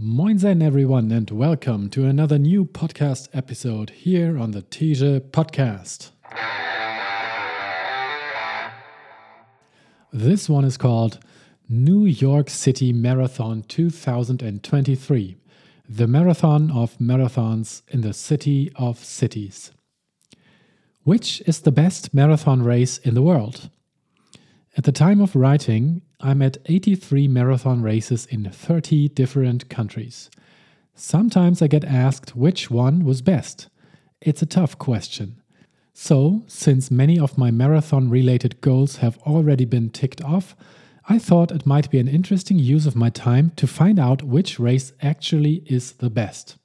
Moinsen, everyone, and welcome to another new podcast episode here on the Teja Podcast. This one is called New York City Marathon 2023, the marathon of marathons in the city of cities. Which is the best marathon race in the world? At the time of writing, I'm at 83 marathon races in 30 different countries. Sometimes I get asked which one was best. It's a tough question. So, since many of my marathon related goals have already been ticked off, I thought it might be an interesting use of my time to find out which race actually is the best.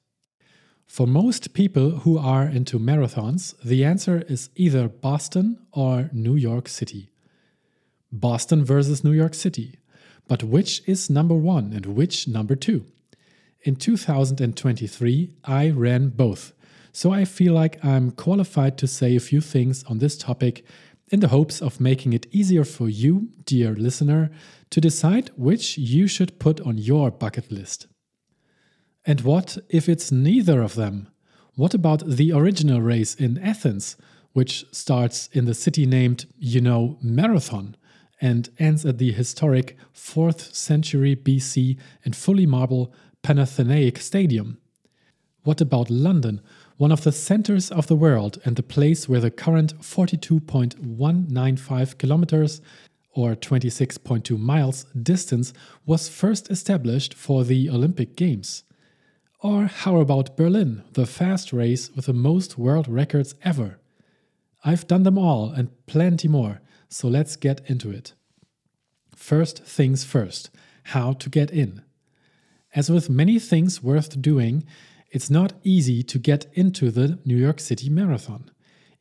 For most people who are into marathons, the answer is either Boston or New York City. Boston versus New York City. But which is number one and which number two? In 2023, I ran both, so I feel like I'm qualified to say a few things on this topic in the hopes of making it easier for you, dear listener, to decide which you should put on your bucket list. And what if it's neither of them? What about the original race in Athens, which starts in the city named, you know, Marathon? And ends at the historic 4th century BC and fully marble Panathenaic Stadium. What about London, one of the centers of the world and the place where the current 42.195 kilometers or 26.2 miles distance was first established for the Olympic Games? Or how about Berlin, the fast race with the most world records ever? I've done them all and plenty more, so let's get into it. First things first how to get in. As with many things worth doing, it's not easy to get into the New York City Marathon.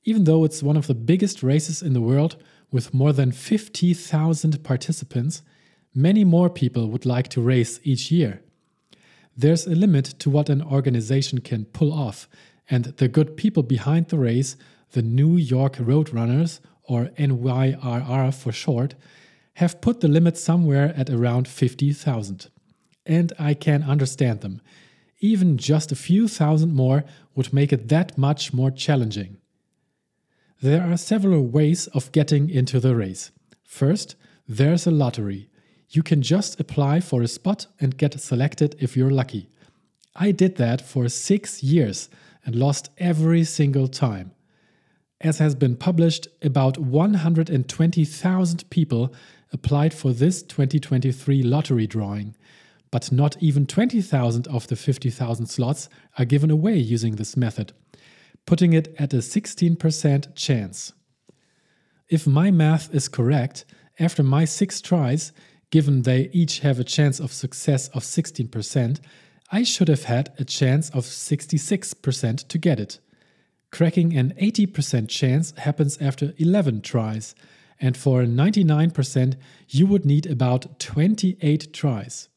Even though it's one of the biggest races in the world with more than 50,000 participants, many more people would like to race each year. There's a limit to what an organization can pull off, and the good people behind the race, the New York Roadrunners, or NYRR for short, have put the limit somewhere at around 50,000. And I can understand them. Even just a few thousand more would make it that much more challenging. There are several ways of getting into the race. First, there's a lottery. You can just apply for a spot and get selected if you're lucky. I did that for six years and lost every single time. As has been published, about 120,000 people applied for this 2023 lottery drawing, but not even 20,000 of the 50,000 slots are given away using this method, putting it at a 16% chance. If my math is correct, after my six tries, given they each have a chance of success of 16%, I should have had a chance of 66% to get it. Cracking an 80% chance happens after 11 tries, and for 99%, you would need about 28 tries.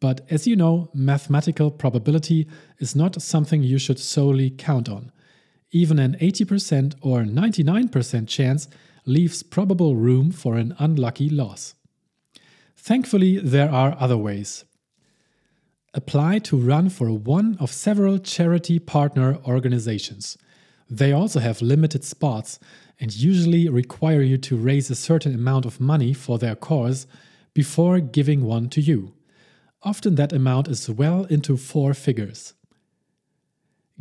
But as you know, mathematical probability is not something you should solely count on. Even an 80% or 99% chance leaves probable room for an unlucky loss. Thankfully, there are other ways. Apply to run for one of several charity partner organizations. They also have limited spots and usually require you to raise a certain amount of money for their cause before giving one to you. Often that amount is well into four figures.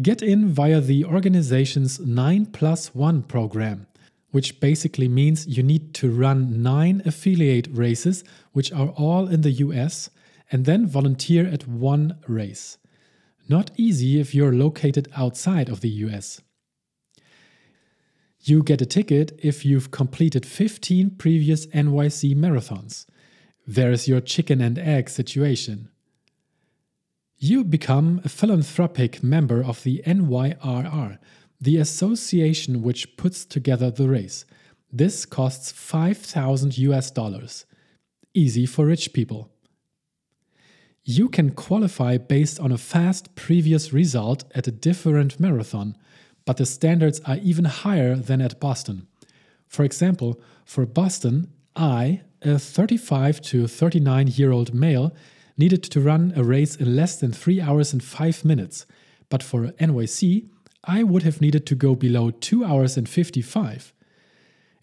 Get in via the organization's 9 plus 1 program, which basically means you need to run 9 affiliate races, which are all in the US, and then volunteer at one race. Not easy if you're located outside of the US. You get a ticket if you've completed 15 previous NYC marathons. There's your chicken and egg situation. You become a philanthropic member of the NYRR, the association which puts together the race. This costs 5,000 US dollars. Easy for rich people. You can qualify based on a fast previous result at a different marathon but the standards are even higher than at Boston. For example, for Boston, I, a 35 to 39 year old male, needed to run a race in less than 3 hours and 5 minutes, but for NYC, I would have needed to go below 2 hours and 55.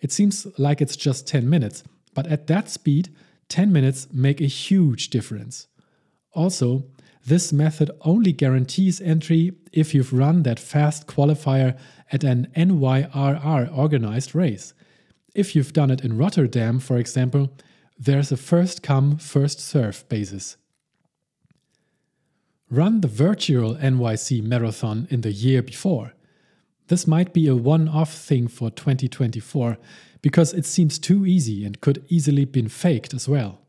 It seems like it's just 10 minutes, but at that speed, 10 minutes make a huge difference. Also, this method only guarantees entry if you've run that fast qualifier at an NYRR organized race. If you've done it in Rotterdam, for example, there's a first come, first serve basis. Run the virtual NYC marathon in the year before. This might be a one off thing for 2024 because it seems too easy and could easily been faked as well.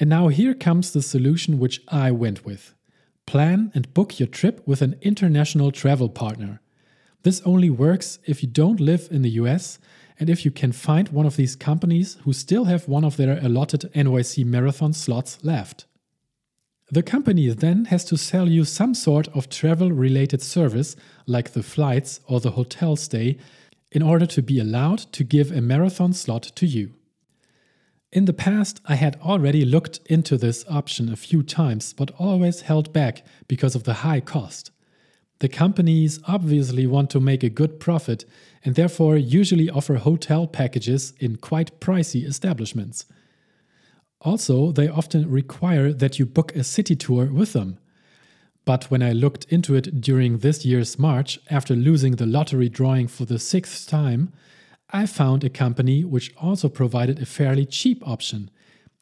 And now here comes the solution which I went with. Plan and book your trip with an international travel partner. This only works if you don't live in the US and if you can find one of these companies who still have one of their allotted NYC marathon slots left. The company then has to sell you some sort of travel related service, like the flights or the hotel stay, in order to be allowed to give a marathon slot to you. In the past, I had already looked into this option a few times, but always held back because of the high cost. The companies obviously want to make a good profit and therefore usually offer hotel packages in quite pricey establishments. Also, they often require that you book a city tour with them. But when I looked into it during this year's March, after losing the lottery drawing for the sixth time, I found a company which also provided a fairly cheap option.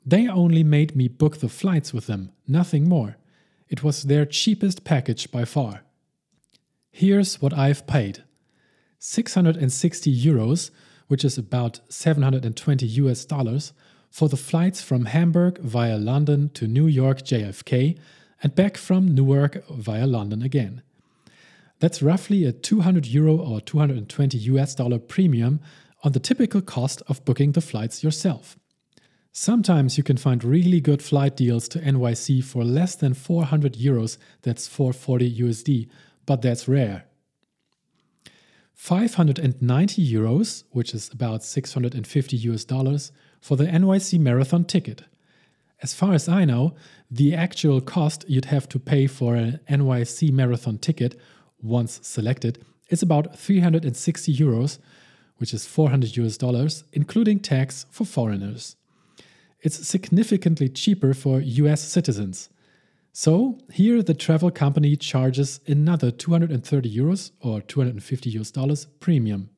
They only made me book the flights with them, nothing more. It was their cheapest package by far. Here's what I've paid 660 euros, which is about 720 US dollars, for the flights from Hamburg via London to New York JFK and back from Newark via London again. That's roughly a 200 euro or 220 US dollar premium on the typical cost of booking the flights yourself. Sometimes you can find really good flight deals to NYC for less than 400 euros, that's 440 USD, but that's rare. 590 euros, which is about 650 US dollars, for the NYC marathon ticket. As far as I know, the actual cost you'd have to pay for an NYC marathon ticket once selected, is about 360 euros, which is 400 US dollars, including tax for foreigners. It's significantly cheaper for US citizens. So, here the travel company charges another 230 euros or 250 US dollars premium.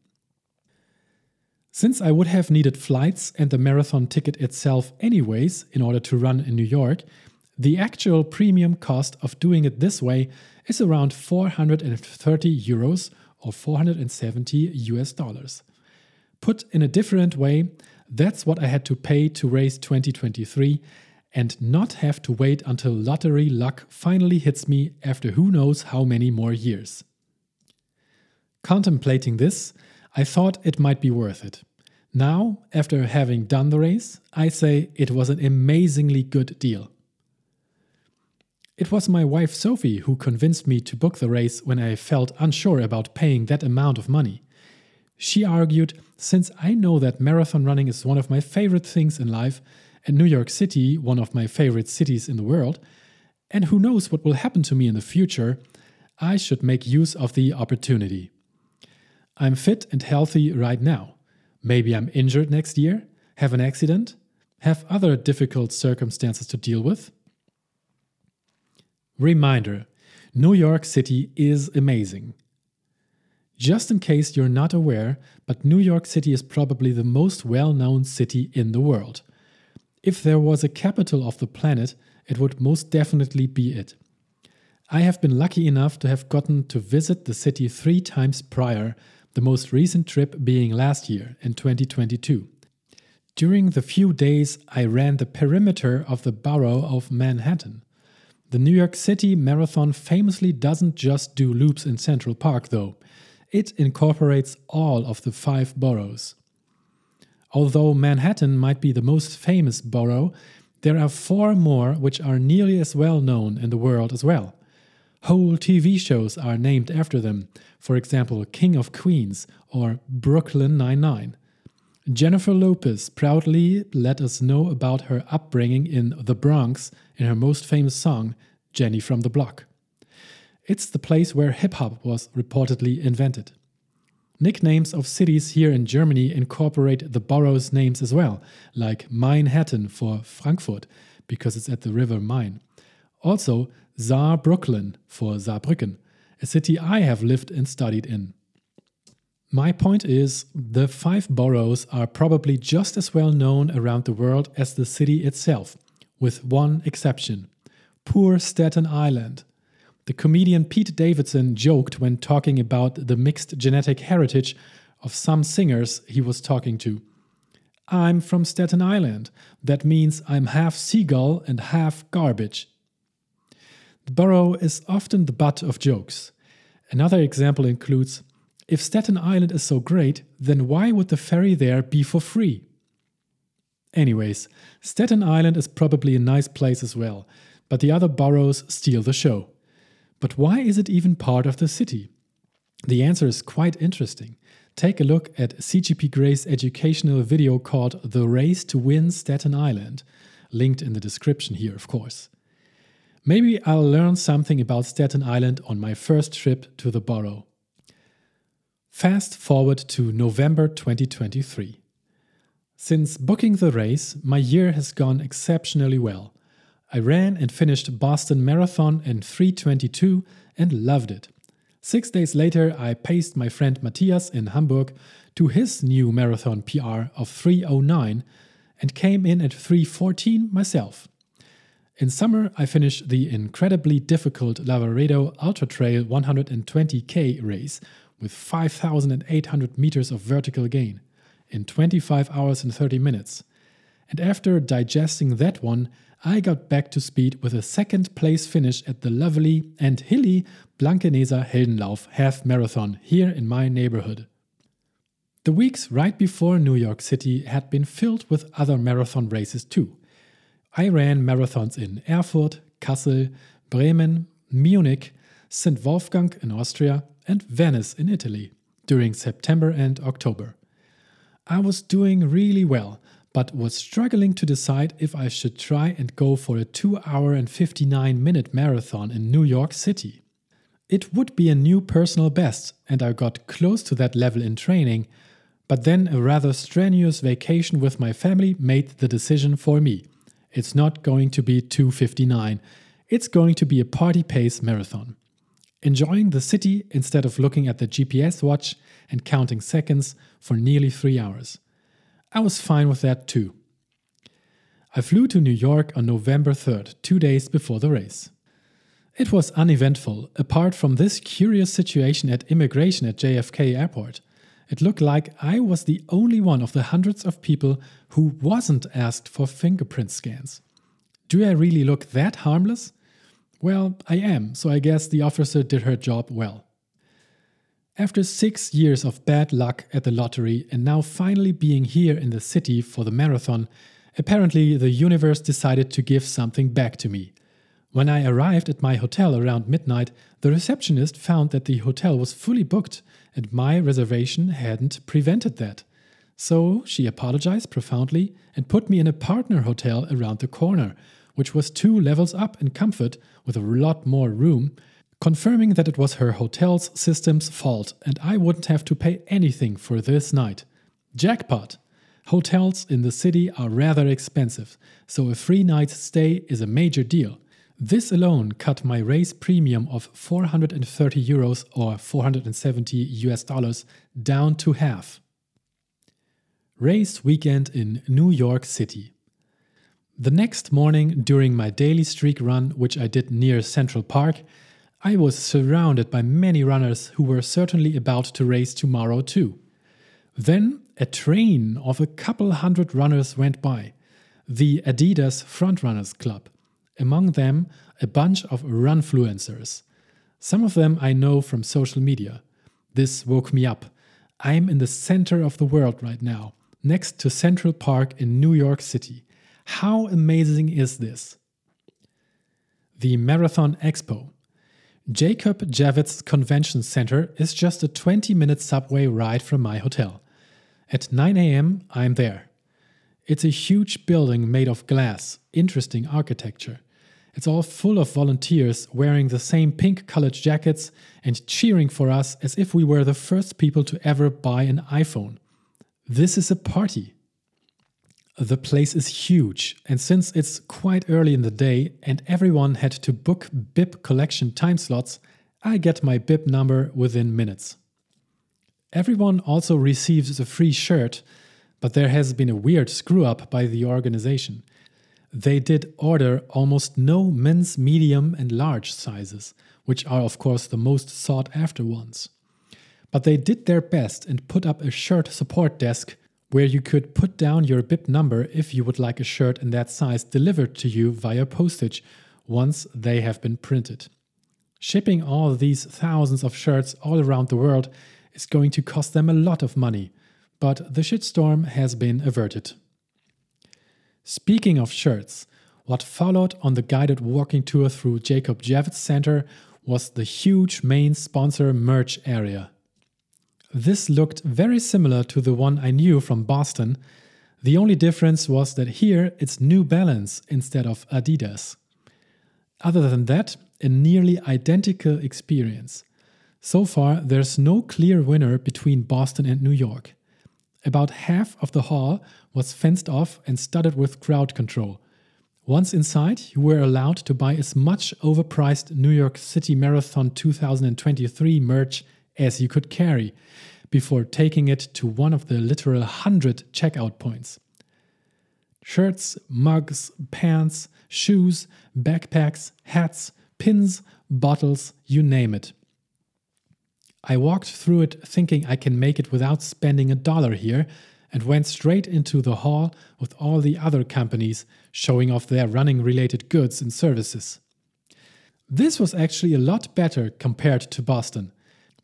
Since I would have needed flights and the marathon ticket itself anyways in order to run in New York, the actual premium cost of doing it this way is around 430 euros or 470 US dollars. Put in a different way, that's what I had to pay to race 2023 and not have to wait until lottery luck finally hits me after who knows how many more years. Contemplating this, I thought it might be worth it. Now, after having done the race, I say it was an amazingly good deal. It was my wife Sophie who convinced me to book the race when I felt unsure about paying that amount of money. She argued since I know that marathon running is one of my favorite things in life, and New York City, one of my favorite cities in the world, and who knows what will happen to me in the future, I should make use of the opportunity. I'm fit and healthy right now. Maybe I'm injured next year, have an accident, have other difficult circumstances to deal with, Reminder New York City is amazing. Just in case you're not aware, but New York City is probably the most well known city in the world. If there was a capital of the planet, it would most definitely be it. I have been lucky enough to have gotten to visit the city three times prior, the most recent trip being last year in 2022. During the few days I ran the perimeter of the borough of Manhattan. The New York City Marathon famously doesn't just do loops in Central Park, though. It incorporates all of the five boroughs. Although Manhattan might be the most famous borough, there are four more which are nearly as well known in the world as well. Whole TV shows are named after them, for example, King of Queens or Brooklyn Nine-Nine. Jennifer Lopez proudly let us know about her upbringing in the Bronx in her most famous song, Jenny from the Block. It's the place where hip hop was reportedly invented. Nicknames of cities here in Germany incorporate the borough's names as well, like Mainhattan for Frankfurt, because it's at the river Main. Also, Saarbrooklyn for Saarbrücken, a city I have lived and studied in. My point is, the five boroughs are probably just as well known around the world as the city itself, with one exception poor Staten Island. The comedian Pete Davidson joked when talking about the mixed genetic heritage of some singers he was talking to. I'm from Staten Island. That means I'm half seagull and half garbage. The borough is often the butt of jokes. Another example includes if Staten Island is so great, then why would the ferry there be for free? Anyways, Staten Island is probably a nice place as well, but the other boroughs steal the show. But why is it even part of the city? The answer is quite interesting. Take a look at CGP Grey's educational video called The Race to Win Staten Island, linked in the description here, of course. Maybe I'll learn something about Staten Island on my first trip to the borough. Fast forward to November 2023. Since booking the race, my year has gone exceptionally well. I ran and finished Boston Marathon in 322 and loved it. Six days later, I paced my friend Matthias in Hamburg to his new marathon PR of 309 and came in at 314 myself. In summer, I finished the incredibly difficult Lavaredo Ultra Trail 120k race with 5,800 meters of vertical gain in 25 hours and 30 minutes. And after digesting that one, I got back to speed with a second place finish at the lovely and hilly Blankeneser Heldenlauf half marathon here in my neighborhood. The weeks right before New York City had been filled with other marathon races too. I ran marathons in Erfurt, Kassel, Bremen, Munich, St. Wolfgang in Austria, and Venice in Italy during September and October. I was doing really well, but was struggling to decide if I should try and go for a 2 hour and 59 minute marathon in New York City. It would be a new personal best, and I got close to that level in training, but then a rather strenuous vacation with my family made the decision for me. It's not going to be 259. It's going to be a party pace marathon. Enjoying the city instead of looking at the GPS watch and counting seconds for nearly three hours. I was fine with that too. I flew to New York on November 3rd, two days before the race. It was uneventful, apart from this curious situation at immigration at JFK Airport. It looked like I was the only one of the hundreds of people who wasn't asked for fingerprint scans. Do I really look that harmless? Well, I am, so I guess the officer did her job well. After six years of bad luck at the lottery and now finally being here in the city for the marathon, apparently the universe decided to give something back to me. When I arrived at my hotel around midnight, the receptionist found that the hotel was fully booked and my reservation hadn't prevented that. So she apologized profoundly and put me in a partner hotel around the corner, which was two levels up in comfort with a lot more room, confirming that it was her hotel's system's fault and I wouldn't have to pay anything for this night. Jackpot! Hotels in the city are rather expensive, so a free night's stay is a major deal. This alone cut my race premium of 430 euros or 470 US dollars down to half. Race weekend in New York City. The next morning, during my daily streak run, which I did near Central Park, I was surrounded by many runners who were certainly about to race tomorrow too. Then a train of a couple hundred runners went by, the Adidas Frontrunners Club among them a bunch of runfluencers. Some of them I know from social media. This woke me up. I'm in the center of the world right now, next to Central Park in New York City. How amazing is this? The Marathon Expo. Jacob Javits Convention Center is just a 20 minute subway ride from my hotel. At 9 am, I'm there. It's a huge building made of glass, interesting architecture. It's all full of volunteers wearing the same pink colored jackets and cheering for us as if we were the first people to ever buy an iPhone. This is a party. The place is huge, and since it's quite early in the day and everyone had to book bib collection time slots, I get my bib number within minutes. Everyone also receives a free shirt, but there has been a weird screw up by the organization. They did order almost no men's medium and large sizes, which are, of course, the most sought after ones. But they did their best and put up a shirt support desk where you could put down your bib number if you would like a shirt in that size delivered to you via postage once they have been printed. Shipping all these thousands of shirts all around the world is going to cost them a lot of money, but the shitstorm has been averted. Speaking of shirts, what followed on the guided walking tour through Jacob Javits Center was the huge main sponsor merch area. This looked very similar to the one I knew from Boston. The only difference was that here it's New Balance instead of Adidas. Other than that, a nearly identical experience. So far, there's no clear winner between Boston and New York. About half of the hall was fenced off and studded with crowd control. Once inside, you were allowed to buy as much overpriced New York City Marathon 2023 merch as you could carry before taking it to one of the literal hundred checkout points. Shirts, mugs, pants, shoes, backpacks, hats, pins, bottles, you name it. I walked through it thinking I can make it without spending a dollar here and went straight into the hall with all the other companies showing off their running related goods and services. This was actually a lot better compared to Boston.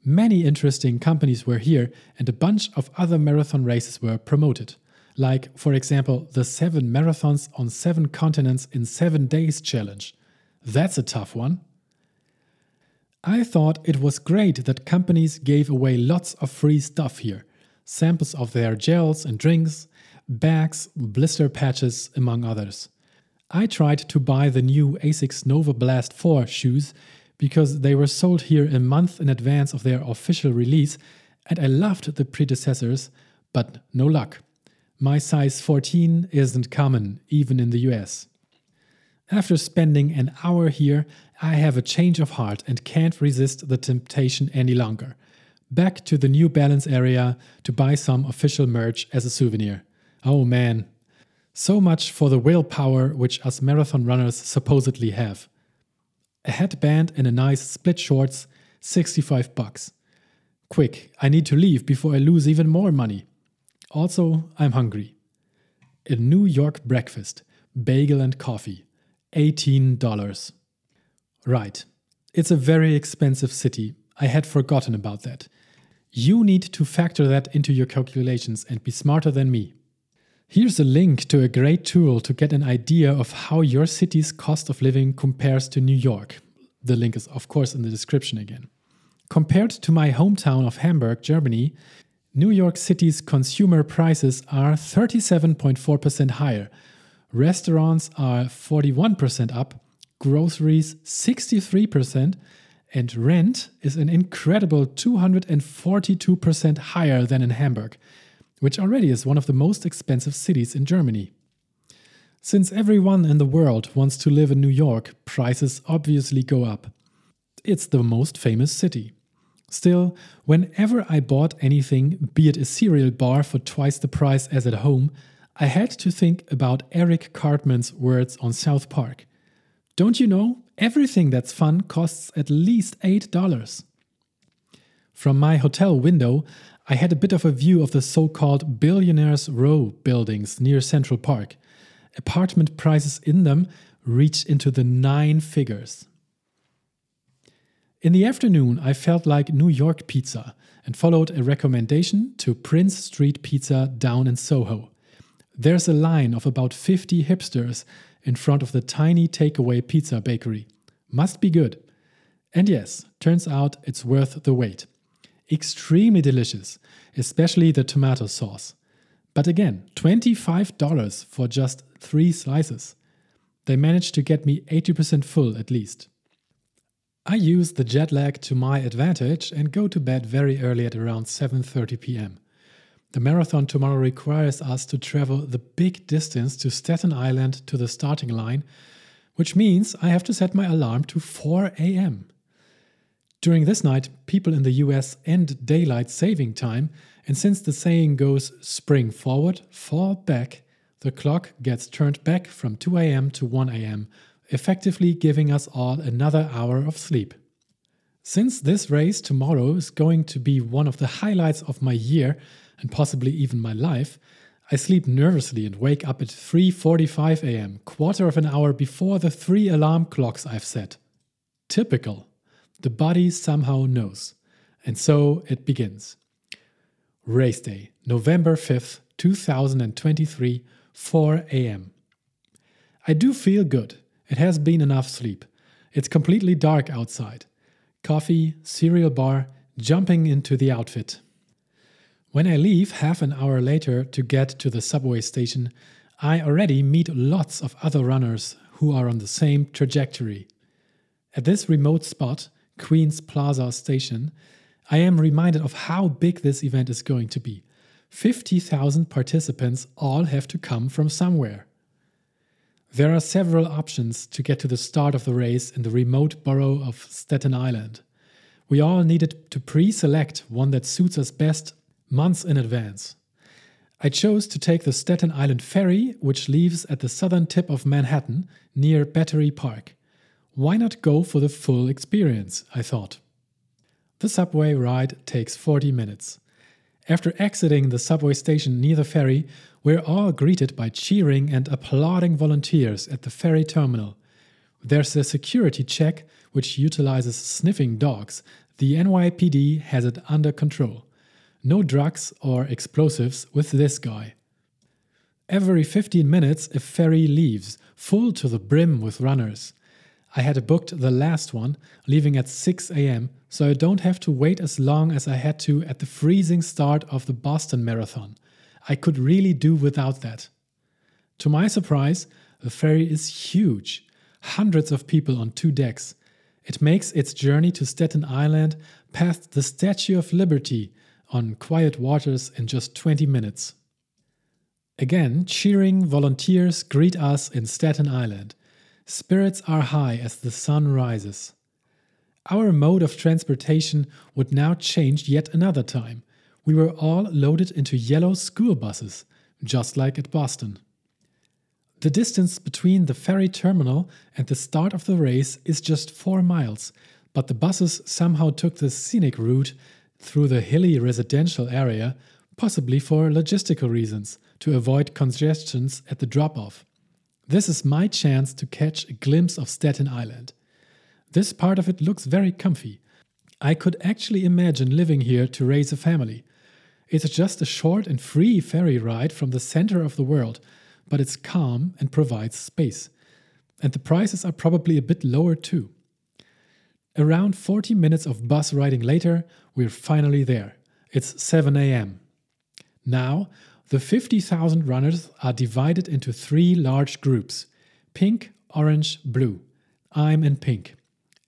Many interesting companies were here, and a bunch of other marathon races were promoted. Like, for example, the Seven Marathons on Seven Continents in Seven Days challenge. That's a tough one. I thought it was great that companies gave away lots of free stuff here samples of their gels and drinks, bags, blister patches, among others. I tried to buy the new ASICS Novablast 4 shoes because they were sold here a month in advance of their official release, and I loved the predecessors, but no luck. My size 14 isn't common, even in the US. After spending an hour here, I have a change of heart and can't resist the temptation any longer. Back to the New Balance area to buy some official merch as a souvenir. Oh man. So much for the willpower which us marathon runners supposedly have a headband and a nice split shorts, 65 bucks. Quick, I need to leave before I lose even more money. Also, I'm hungry. A New York breakfast, bagel and coffee, $18. Right, it's a very expensive city. I had forgotten about that. You need to factor that into your calculations and be smarter than me. Here's a link to a great tool to get an idea of how your city's cost of living compares to New York. The link is, of course, in the description again. Compared to my hometown of Hamburg, Germany, New York City's consumer prices are 37.4% higher. Restaurants are 41% up, groceries 63%, and rent is an incredible 242% higher than in Hamburg which already is one of the most expensive cities in Germany. Since everyone in the world wants to live in New York, prices obviously go up. It's the most famous city. Still, whenever I bought anything, be it a cereal bar for twice the price as at home, I had to think about Eric Cartman's words on South Park. Don't you know? Everything that's fun costs at least $8. From my hotel window, I had a bit of a view of the so called Billionaires Row buildings near Central Park. Apartment prices in them reach into the nine figures. In the afternoon, I felt like New York pizza and followed a recommendation to Prince Street Pizza down in Soho. There's a line of about 50 hipsters in front of the tiny takeaway pizza bakery. Must be good. And yes, turns out it's worth the wait. Extremely delicious, especially the tomato sauce. But again, $25 for just three slices. They managed to get me 80% full at least. I use the jet lag to my advantage and go to bed very early at around 7:30 p.m. The marathon tomorrow requires us to travel the big distance to Staten Island to the starting line, which means I have to set my alarm to 4 a.m. During this night, people in the US end daylight saving time, and since the saying goes spring forward, fall back, the clock gets turned back from 2 a.m. to 1 a.m effectively giving us all another hour of sleep. Since this race tomorrow is going to be one of the highlights of my year and possibly even my life, I sleep nervously and wake up at 3:45 a.m., quarter of an hour before the 3 alarm clocks I've set. Typical. The body somehow knows. And so it begins. Race day, November 5th, 2023, 4 a.m. I do feel good. It has been enough sleep. It's completely dark outside. Coffee, cereal bar, jumping into the outfit. When I leave half an hour later to get to the subway station, I already meet lots of other runners who are on the same trajectory. At this remote spot, Queen's Plaza Station, I am reminded of how big this event is going to be. 50,000 participants all have to come from somewhere. There are several options to get to the start of the race in the remote borough of Staten Island. We all needed to pre select one that suits us best months in advance. I chose to take the Staten Island Ferry, which leaves at the southern tip of Manhattan near Battery Park. Why not go for the full experience? I thought. The subway ride takes 40 minutes. After exiting the subway station near the ferry, we're all greeted by cheering and applauding volunteers at the ferry terminal. There's a security check which utilizes sniffing dogs. The NYPD has it under control. No drugs or explosives with this guy. Every 15 minutes, a ferry leaves, full to the brim with runners. I had booked the last one, leaving at 6 am, so I don't have to wait as long as I had to at the freezing start of the Boston Marathon. I could really do without that. To my surprise, the ferry is huge hundreds of people on two decks. It makes its journey to Staten Island past the Statue of Liberty on quiet waters in just 20 minutes. Again, cheering volunteers greet us in Staten Island. Spirits are high as the sun rises. Our mode of transportation would now change yet another time we were all loaded into yellow school buses, just like at Boston. The distance between the ferry terminal and the start of the race is just four miles, but the buses somehow took the scenic route through the hilly residential area, possibly for logistical reasons, to avoid congestions at the drop off. This is my chance to catch a glimpse of Staten Island. This part of it looks very comfy. I could actually imagine living here to raise a family. It's just a short and free ferry ride from the center of the world, but it's calm and provides space. And the prices are probably a bit lower too. Around 40 minutes of bus riding later, we're finally there. It's 7 am. Now, the 50,000 runners are divided into three large groups pink, orange, blue. I'm in pink.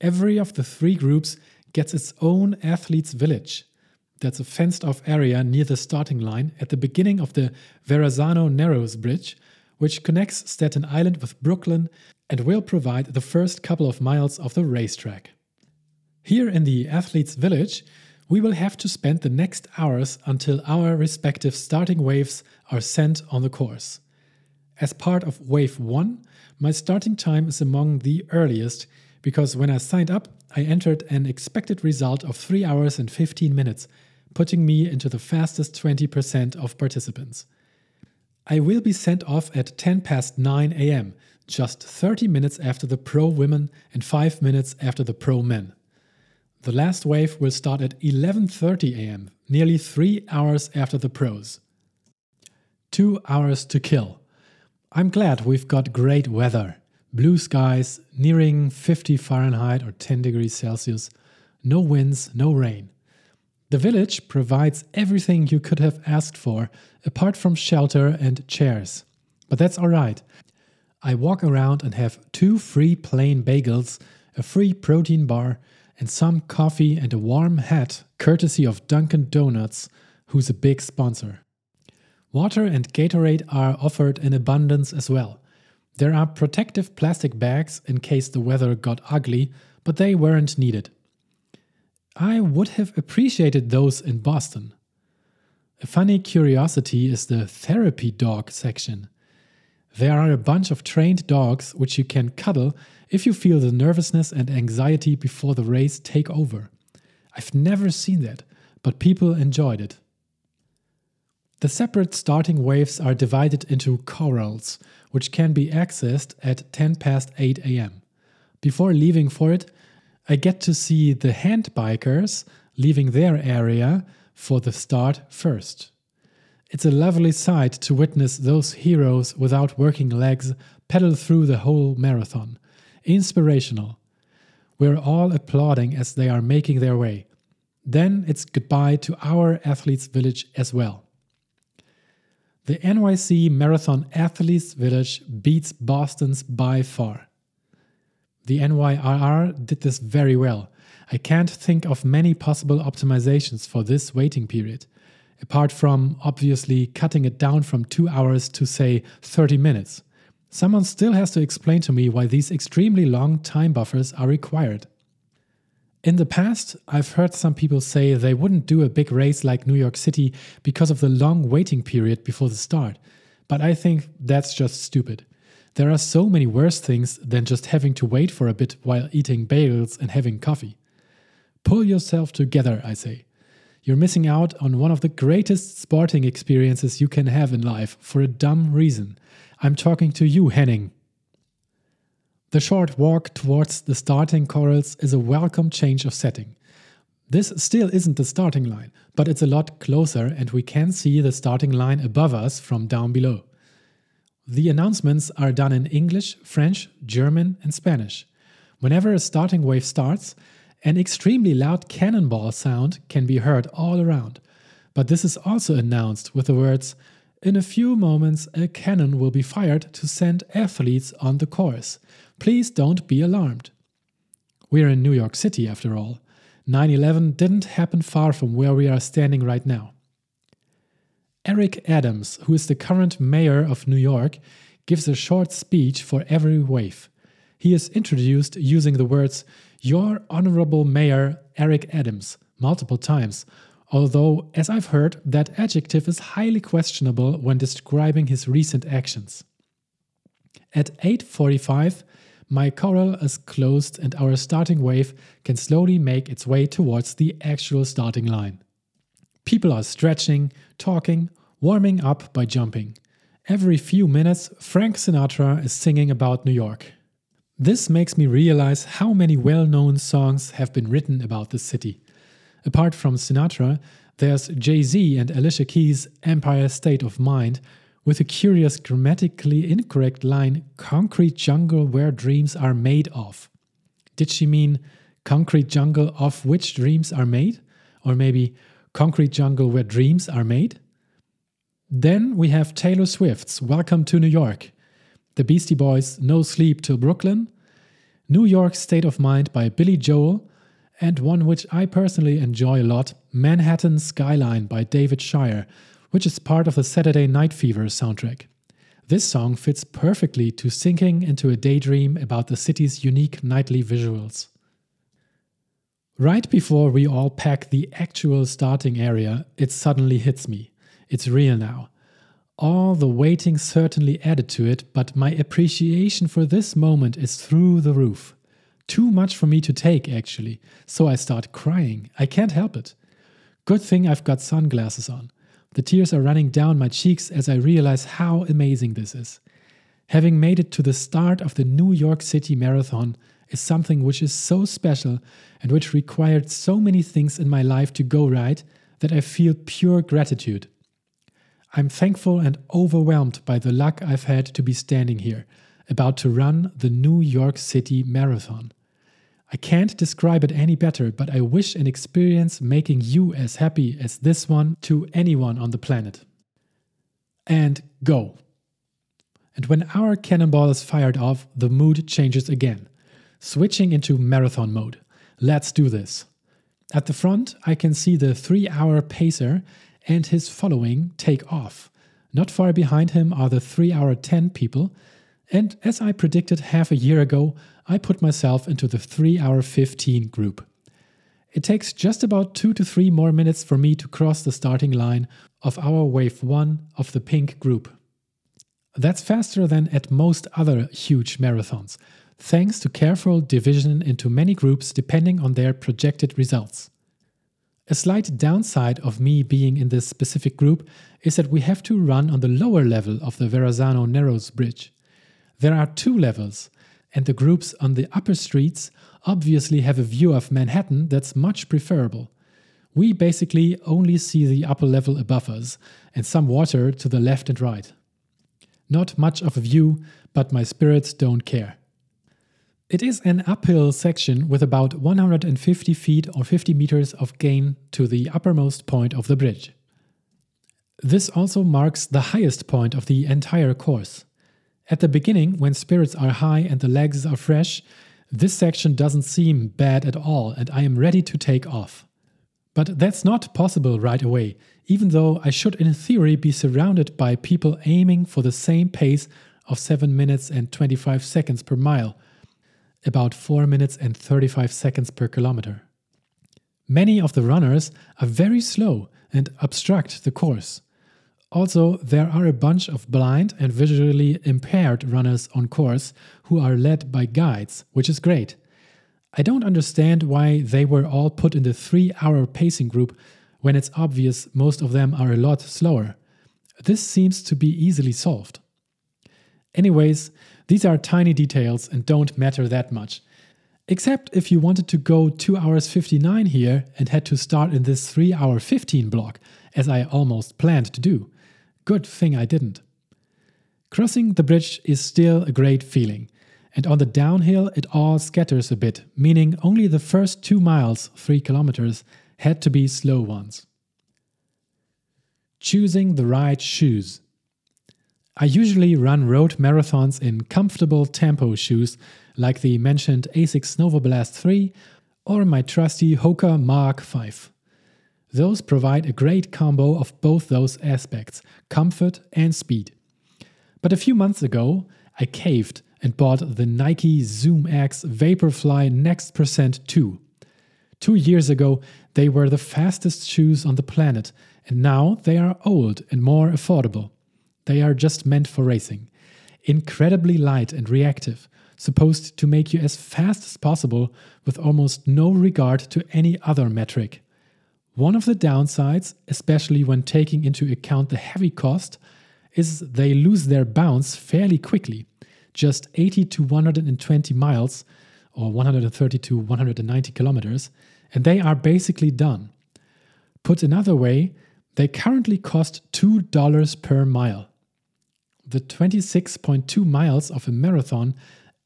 Every of the three groups gets its own athletes' village. That's a fenced off area near the starting line at the beginning of the Verrazano Narrows Bridge, which connects Staten Island with Brooklyn and will provide the first couple of miles of the racetrack. Here in the Athletes Village, we will have to spend the next hours until our respective starting waves are sent on the course. As part of Wave 1, my starting time is among the earliest because when I signed up, I entered an expected result of 3 hours and 15 minutes, putting me into the fastest 20% of participants. I will be sent off at 10 past 9 am, just 30 minutes after the pro women and 5 minutes after the pro men. The last wave will start at 11:30 am, nearly 3 hours after the pros. 2 hours to kill. I'm glad we've got great weather. Blue skies, nearing 50 Fahrenheit or 10 degrees Celsius, no winds, no rain. The village provides everything you could have asked for, apart from shelter and chairs. But that's alright. I walk around and have two free plain bagels, a free protein bar, and some coffee and a warm hat, courtesy of Dunkin' Donuts, who's a big sponsor. Water and Gatorade are offered in abundance as well. There are protective plastic bags in case the weather got ugly, but they weren't needed. I would have appreciated those in Boston. A funny curiosity is the therapy dog section. There are a bunch of trained dogs which you can cuddle if you feel the nervousness and anxiety before the race take over. I've never seen that, but people enjoyed it. The separate starting waves are divided into corrals, which can be accessed at 10 past 8 am. Before leaving for it, I get to see the hand bikers leaving their area for the start first. It's a lovely sight to witness those heroes without working legs pedal through the whole marathon. Inspirational. We're all applauding as they are making their way. Then it's goodbye to our athletes' village as well. The NYC Marathon Athletes Village beats Boston's by far. The NYRR did this very well. I can't think of many possible optimizations for this waiting period, apart from obviously cutting it down from two hours to, say, 30 minutes. Someone still has to explain to me why these extremely long time buffers are required. In the past, I've heard some people say they wouldn't do a big race like New York City because of the long waiting period before the start, but I think that's just stupid. There are so many worse things than just having to wait for a bit while eating bagels and having coffee. Pull yourself together, I say. You're missing out on one of the greatest sporting experiences you can have in life for a dumb reason. I'm talking to you, Henning. The short walk towards the starting corals is a welcome change of setting. This still isn't the starting line, but it's a lot closer and we can see the starting line above us from down below. The announcements are done in English, French, German, and Spanish. Whenever a starting wave starts, an extremely loud cannonball sound can be heard all around. But this is also announced with the words In a few moments, a cannon will be fired to send athletes on the course. Please don't be alarmed. We're in New York City, after all. 9 11 didn't happen far from where we are standing right now. Eric Adams, who is the current mayor of New York, gives a short speech for every wave. He is introduced using the words, Your Honorable Mayor Eric Adams, multiple times, although, as I've heard, that adjective is highly questionable when describing his recent actions. At 8:45, my corral is closed and our starting wave can slowly make its way towards the actual starting line. People are stretching, talking, warming up by jumping. Every few minutes, Frank Sinatra is singing about New York. This makes me realize how many well known songs have been written about the city. Apart from Sinatra, there's Jay Z and Alicia Keys' Empire State of Mind, with a curious grammatically incorrect line concrete jungle where dreams are made of. Did she mean concrete jungle of which dreams are made? Or maybe concrete jungle where dreams are made? Then we have Taylor Swift's Welcome to New York, the Beastie Boys' No Sleep Till Brooklyn, New York State of Mind by Billy Joel, and one which I personally enjoy a lot, Manhattan Skyline by David Shire, which is part of the Saturday Night Fever soundtrack. This song fits perfectly to sinking into a daydream about the city's unique nightly visuals. Right before we all pack the actual starting area, it suddenly hits me. It's real now. All the waiting certainly added to it, but my appreciation for this moment is through the roof. Too much for me to take, actually, so I start crying. I can't help it. Good thing I've got sunglasses on. The tears are running down my cheeks as I realize how amazing this is. Having made it to the start of the New York City Marathon is something which is so special and which required so many things in my life to go right that I feel pure gratitude. I'm thankful and overwhelmed by the luck I've had to be standing here, about to run the New York City Marathon. I can't describe it any better, but I wish an experience making you as happy as this one to anyone on the planet. And go. And when our cannonball is fired off, the mood changes again, switching into marathon mode. Let's do this. At the front, I can see the three hour pacer and his following take off. Not far behind him are the 3 hour 10 people, and as I predicted half a year ago, I put myself into the 3 hour 15 group. It takes just about 2 to 3 more minutes for me to cross the starting line of our wave 1 of the pink group. That's faster than at most other huge marathons, thanks to careful division into many groups depending on their projected results. A slight downside of me being in this specific group is that we have to run on the lower level of the Verrazano Narrows Bridge. There are two levels, and the groups on the upper streets obviously have a view of Manhattan that's much preferable. We basically only see the upper level above us and some water to the left and right. Not much of a view, but my spirits don't care. It is an uphill section with about 150 feet or 50 meters of gain to the uppermost point of the bridge. This also marks the highest point of the entire course. At the beginning, when spirits are high and the legs are fresh, this section doesn't seem bad at all and I am ready to take off. But that's not possible right away, even though I should in theory be surrounded by people aiming for the same pace of 7 minutes and 25 seconds per mile about 4 minutes and 35 seconds per kilometer. Many of the runners are very slow and obstruct the course. Also, there are a bunch of blind and visually impaired runners on course who are led by guides, which is great. I don't understand why they were all put in the three hour pacing group when it's obvious most of them are a lot slower. This seems to be easily solved. Anyways, these are tiny details and don't matter that much. Except if you wanted to go 2 hours 59 here and had to start in this 3 hour 15 block, as I almost planned to do. Good thing I didn't. Crossing the bridge is still a great feeling, and on the downhill it all scatters a bit, meaning only the first 2 miles, 3 kilometers, had to be slow ones. Choosing the right shoes. I usually run road marathons in comfortable tempo shoes like the mentioned Asics Novablast 3 or my trusty Hoka Mach 5. Those provide a great combo of both those aspects, comfort and speed. But a few months ago, I caved and bought the Nike Zoom X Vaporfly Next Percent 2. Two years ago, they were the fastest shoes on the planet, and now they are old and more affordable. They are just meant for racing. Incredibly light and reactive, supposed to make you as fast as possible with almost no regard to any other metric. One of the downsides, especially when taking into account the heavy cost, is they lose their bounce fairly quickly, just 80 to 120 miles or 130 to 190 kilometers, and they are basically done. Put another way, they currently cost $2 per mile the 26.2 miles of a marathon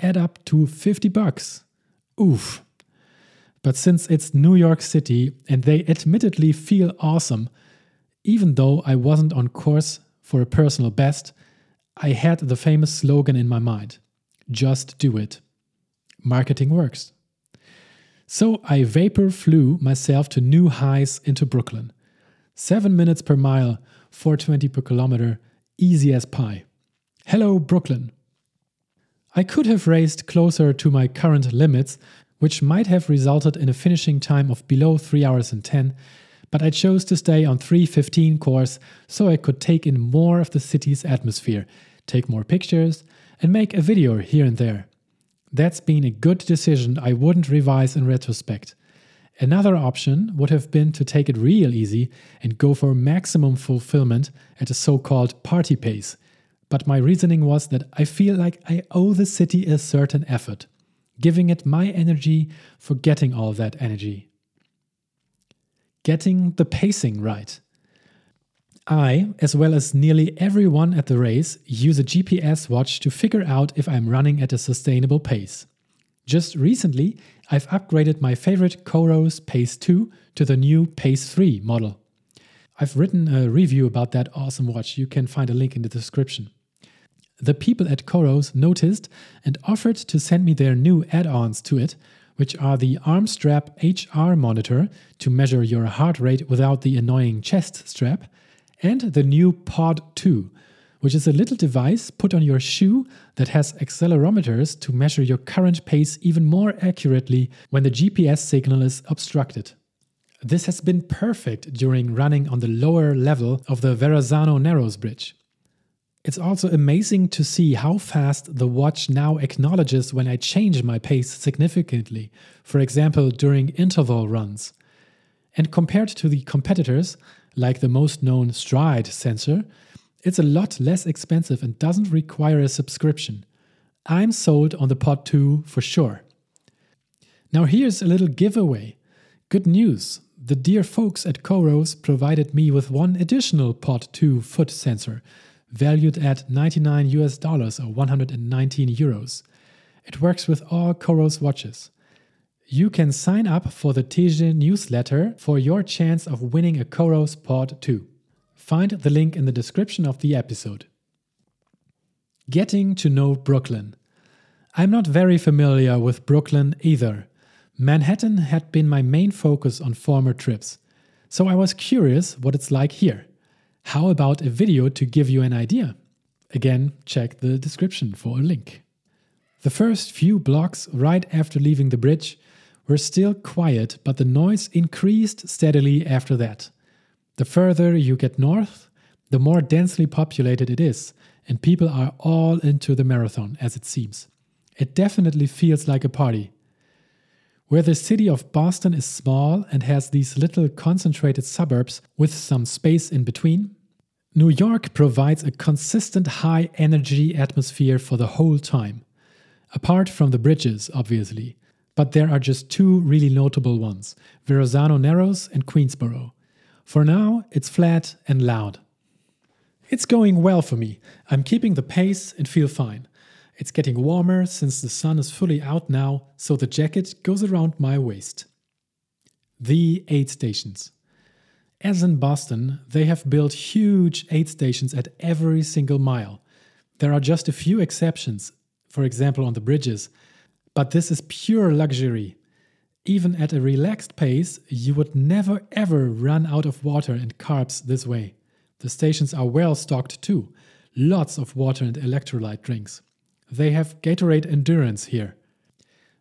add up to 50 bucks. Oof. But since it's New York City and they admittedly feel awesome, even though I wasn't on course for a personal best, I had the famous slogan in my mind just do it. Marketing works. So I vapor flew myself to new highs into Brooklyn. 7 minutes per mile, 420 per kilometer, easy as pie. Hello, Brooklyn. I could have raced closer to my current limits, which might have resulted in a finishing time of below 3 hours and 10, but I chose to stay on 315 course so I could take in more of the city's atmosphere, take more pictures, and make a video here and there. That's been a good decision I wouldn't revise in retrospect. Another option would have been to take it real easy and go for maximum fulfillment at a so called party pace, but my reasoning was that I feel like I owe the city a certain effort, giving it my energy for getting all that energy. Getting the pacing right. I, as well as nearly everyone at the race, use a GPS watch to figure out if I'm running at a sustainable pace. Just recently, I've upgraded my favorite Coros Pace 2 to the new Pace 3 model. I've written a review about that awesome watch. You can find a link in the description. The people at Coros noticed and offered to send me their new add ons to it, which are the arm strap HR monitor to measure your heart rate without the annoying chest strap, and the new Pod 2, which is a little device put on your shoe that has accelerometers to measure your current pace even more accurately when the GPS signal is obstructed. This has been perfect during running on the lower level of the Verrazano Narrows Bridge. It's also amazing to see how fast the watch now acknowledges when I change my pace significantly, for example, during interval runs. And compared to the competitors, like the most known Stryd sensor, it's a lot less expensive and doesn't require a subscription. I'm sold on the Pod 2 for sure. Now, here's a little giveaway. Good news the dear folks at Coros provided me with one additional Pod 2 foot sensor valued at 99 US dollars or 119 euros. It works with all Coros watches. You can sign up for the TG newsletter for your chance of winning a Coros Pod 2. Find the link in the description of the episode. Getting to know Brooklyn. I'm not very familiar with Brooklyn either. Manhattan had been my main focus on former trips, so I was curious what it's like here. How about a video to give you an idea? Again, check the description for a link. The first few blocks right after leaving the bridge were still quiet, but the noise increased steadily after that. The further you get north, the more densely populated it is, and people are all into the marathon, as it seems. It definitely feels like a party. Where the city of Boston is small and has these little concentrated suburbs with some space in between, New York provides a consistent high energy atmosphere for the whole time. Apart from the bridges, obviously, but there are just two really notable ones Verrazano Narrows and Queensboro. For now, it's flat and loud. It's going well for me. I'm keeping the pace and feel fine. It's getting warmer since the sun is fully out now, so the jacket goes around my waist. The aid stations. As in Boston, they have built huge aid stations at every single mile. There are just a few exceptions, for example on the bridges, but this is pure luxury. Even at a relaxed pace, you would never ever run out of water and carbs this way. The stations are well stocked too, lots of water and electrolyte drinks. They have Gatorade Endurance here.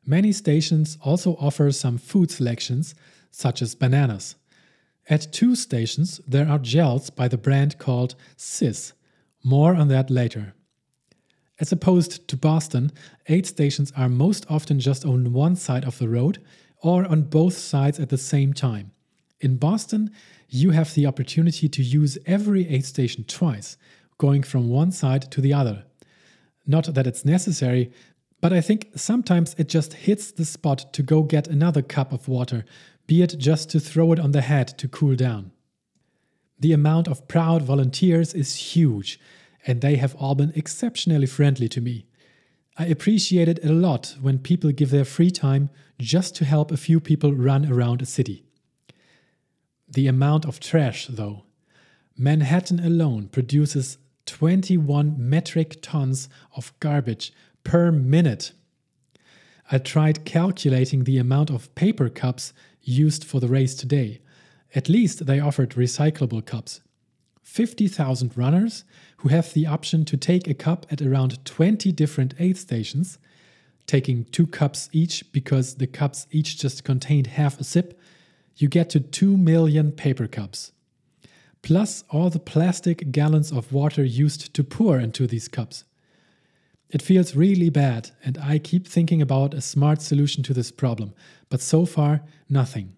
Many stations also offer some food selections, such as bananas. At two stations, there are gels by the brand called Sis. More on that later. As opposed to Boston, aid stations are most often just on one side of the road or on both sides at the same time. In Boston, you have the opportunity to use every aid station twice, going from one side to the other. Not that it's necessary, but I think sometimes it just hits the spot to go get another cup of water be it just to throw it on the head to cool down. The amount of proud volunteers is huge, and they have all been exceptionally friendly to me. I appreciate it a lot when people give their free time just to help a few people run around a city. The amount of trash, though. Manhattan alone produces 21 metric tons of garbage per minute. I tried calculating the amount of paper cups used for the race today. At least they offered recyclable cups. 50,000 runners who have the option to take a cup at around 20 different aid stations, taking two cups each because the cups each just contained half a sip, you get to 2 million paper cups. Plus all the plastic gallons of water used to pour into these cups. It feels really bad, and I keep thinking about a smart solution to this problem, but so far, nothing.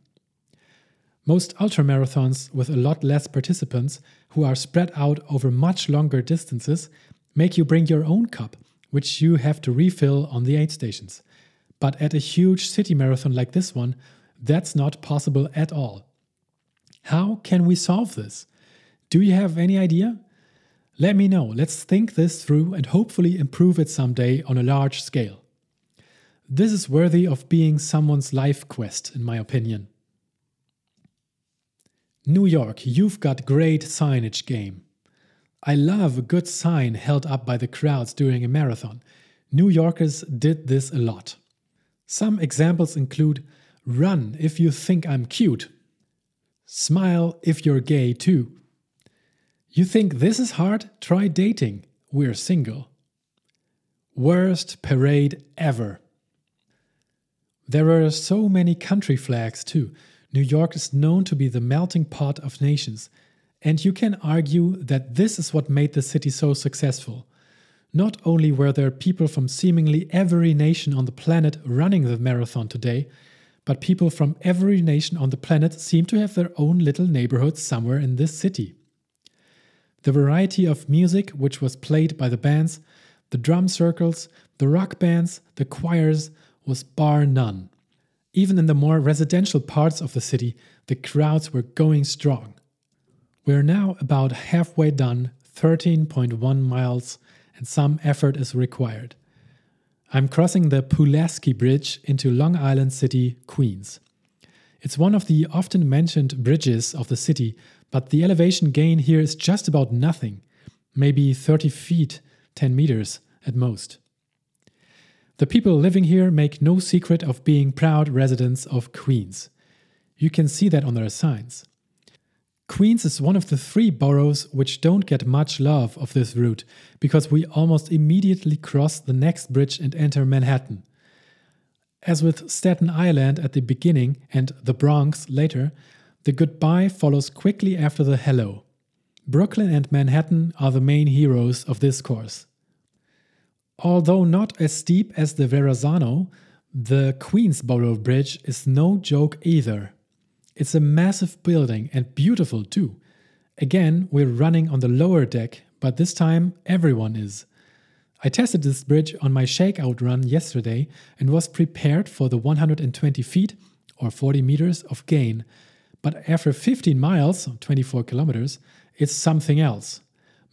Most ultramarathons with a lot less participants, who are spread out over much longer distances, make you bring your own cup, which you have to refill on the aid stations. But at a huge city marathon like this one, that's not possible at all. How can we solve this? Do you have any idea? Let me know. Let's think this through and hopefully improve it someday on a large scale. This is worthy of being someone's life quest, in my opinion. New York, you've got great signage game. I love a good sign held up by the crowds during a marathon. New Yorkers did this a lot. Some examples include Run if you think I'm cute. Smile if you're gay too. You think this is hard? Try dating. We're single. Worst parade ever. There are so many country flags too. New York is known to be the melting pot of nations, and you can argue that this is what made the city so successful. Not only were there people from seemingly every nation on the planet running the marathon today, but people from every nation on the planet seem to have their own little neighborhoods somewhere in this city. The variety of music which was played by the bands, the drum circles, the rock bands, the choirs was bar none. Even in the more residential parts of the city, the crowds were going strong. We're now about halfway done, 13.1 miles, and some effort is required. I'm crossing the Pulaski Bridge into Long Island City, Queens. It's one of the often mentioned bridges of the city, but the elevation gain here is just about nothing, maybe 30 feet, 10 meters at most. The people living here make no secret of being proud residents of Queens. You can see that on their signs. Queens is one of the three boroughs which don't get much love of this route because we almost immediately cross the next bridge and enter Manhattan. As with Staten Island at the beginning and the Bronx later, the goodbye follows quickly after the hello. Brooklyn and Manhattan are the main heroes of this course. Although not as steep as the Verrazano, the Queensboro Bridge is no joke either. It's a massive building and beautiful too. Again, we're running on the lower deck, but this time everyone is. I tested this bridge on my shakeout run yesterday and was prepared for the 120 feet or 40 meters of gain. But after 15 miles, 24 kilometers, it's something else.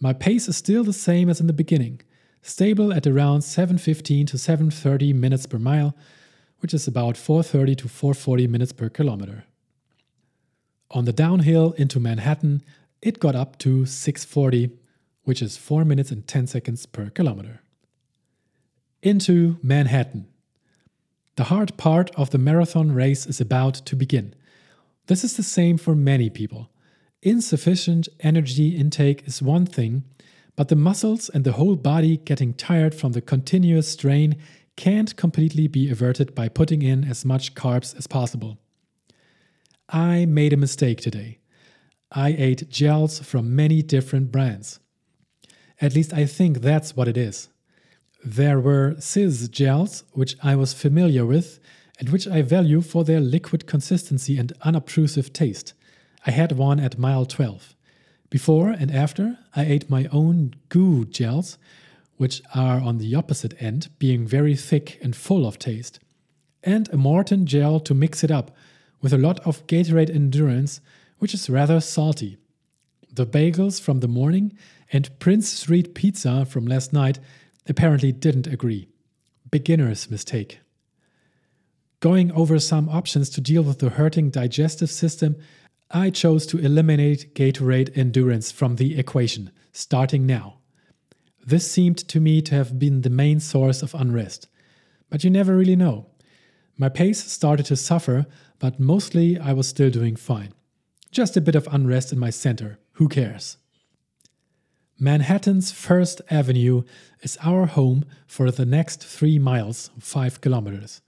My pace is still the same as in the beginning, stable at around 715 to 730 minutes per mile, which is about 430 to 440 minutes per kilometer. On the downhill into Manhattan, it got up to 640, which is 4 minutes and 10 seconds per kilometer. Into Manhattan. The hard part of the marathon race is about to begin. This is the same for many people. Insufficient energy intake is one thing, but the muscles and the whole body getting tired from the continuous strain can't completely be averted by putting in as much carbs as possible. I made a mistake today. I ate gels from many different brands. At least I think that's what it is. There were Sis gels, which I was familiar with and which I value for their liquid consistency and unobtrusive taste. I had one at mile 12. Before and after, I ate my own GU gels, which are on the opposite end, being very thick and full of taste, and a Maurten gel to mix it up, with a lot of Gatorade Endurance, which is rather salty. The bagels from the morning and Prince Street pizza from last night apparently didn't agree. Beginner's mistake. Going over some options to deal with the hurting digestive system, I chose to eliminate Gatorade Endurance from the equation, starting now. This seemed to me to have been the main source of unrest. But you never really know. My pace started to suffer but mostly I was still doing fine. Just a bit of unrest in my center, who cares? Manhattan's First Avenue is our home for the next three miles, five kilometers.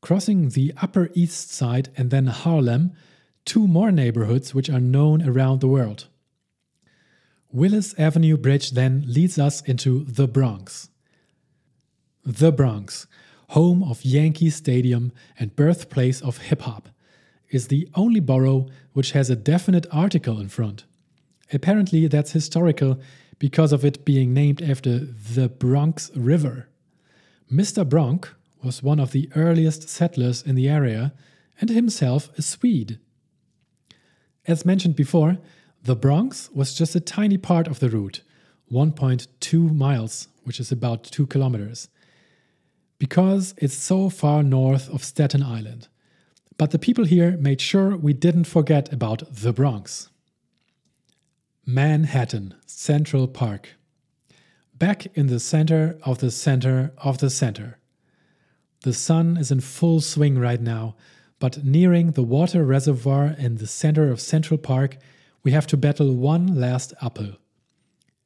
Crossing the Upper East Side and then Harlem, two more neighborhoods which are known around the world. Willis Avenue Bridge then leads us into the Bronx. The Bronx, home of Yankee Stadium and birthplace of hip hop, is the only borough which has a definite article in front. Apparently, that's historical because of it being named after the Bronx River. Mr. Bronck was one of the earliest settlers in the area and himself a Swede. As mentioned before, the Bronx was just a tiny part of the route, 1.2 miles, which is about 2 kilometers. because it's so far north of Staten Island. But the people here made sure we didn't forget about the Bronx. Manhattan, Central Park. Back in the center of the center of the center. The sun is in full swing right now, but nearing the water reservoir in the center of Central Park, we have to battle one last uphill.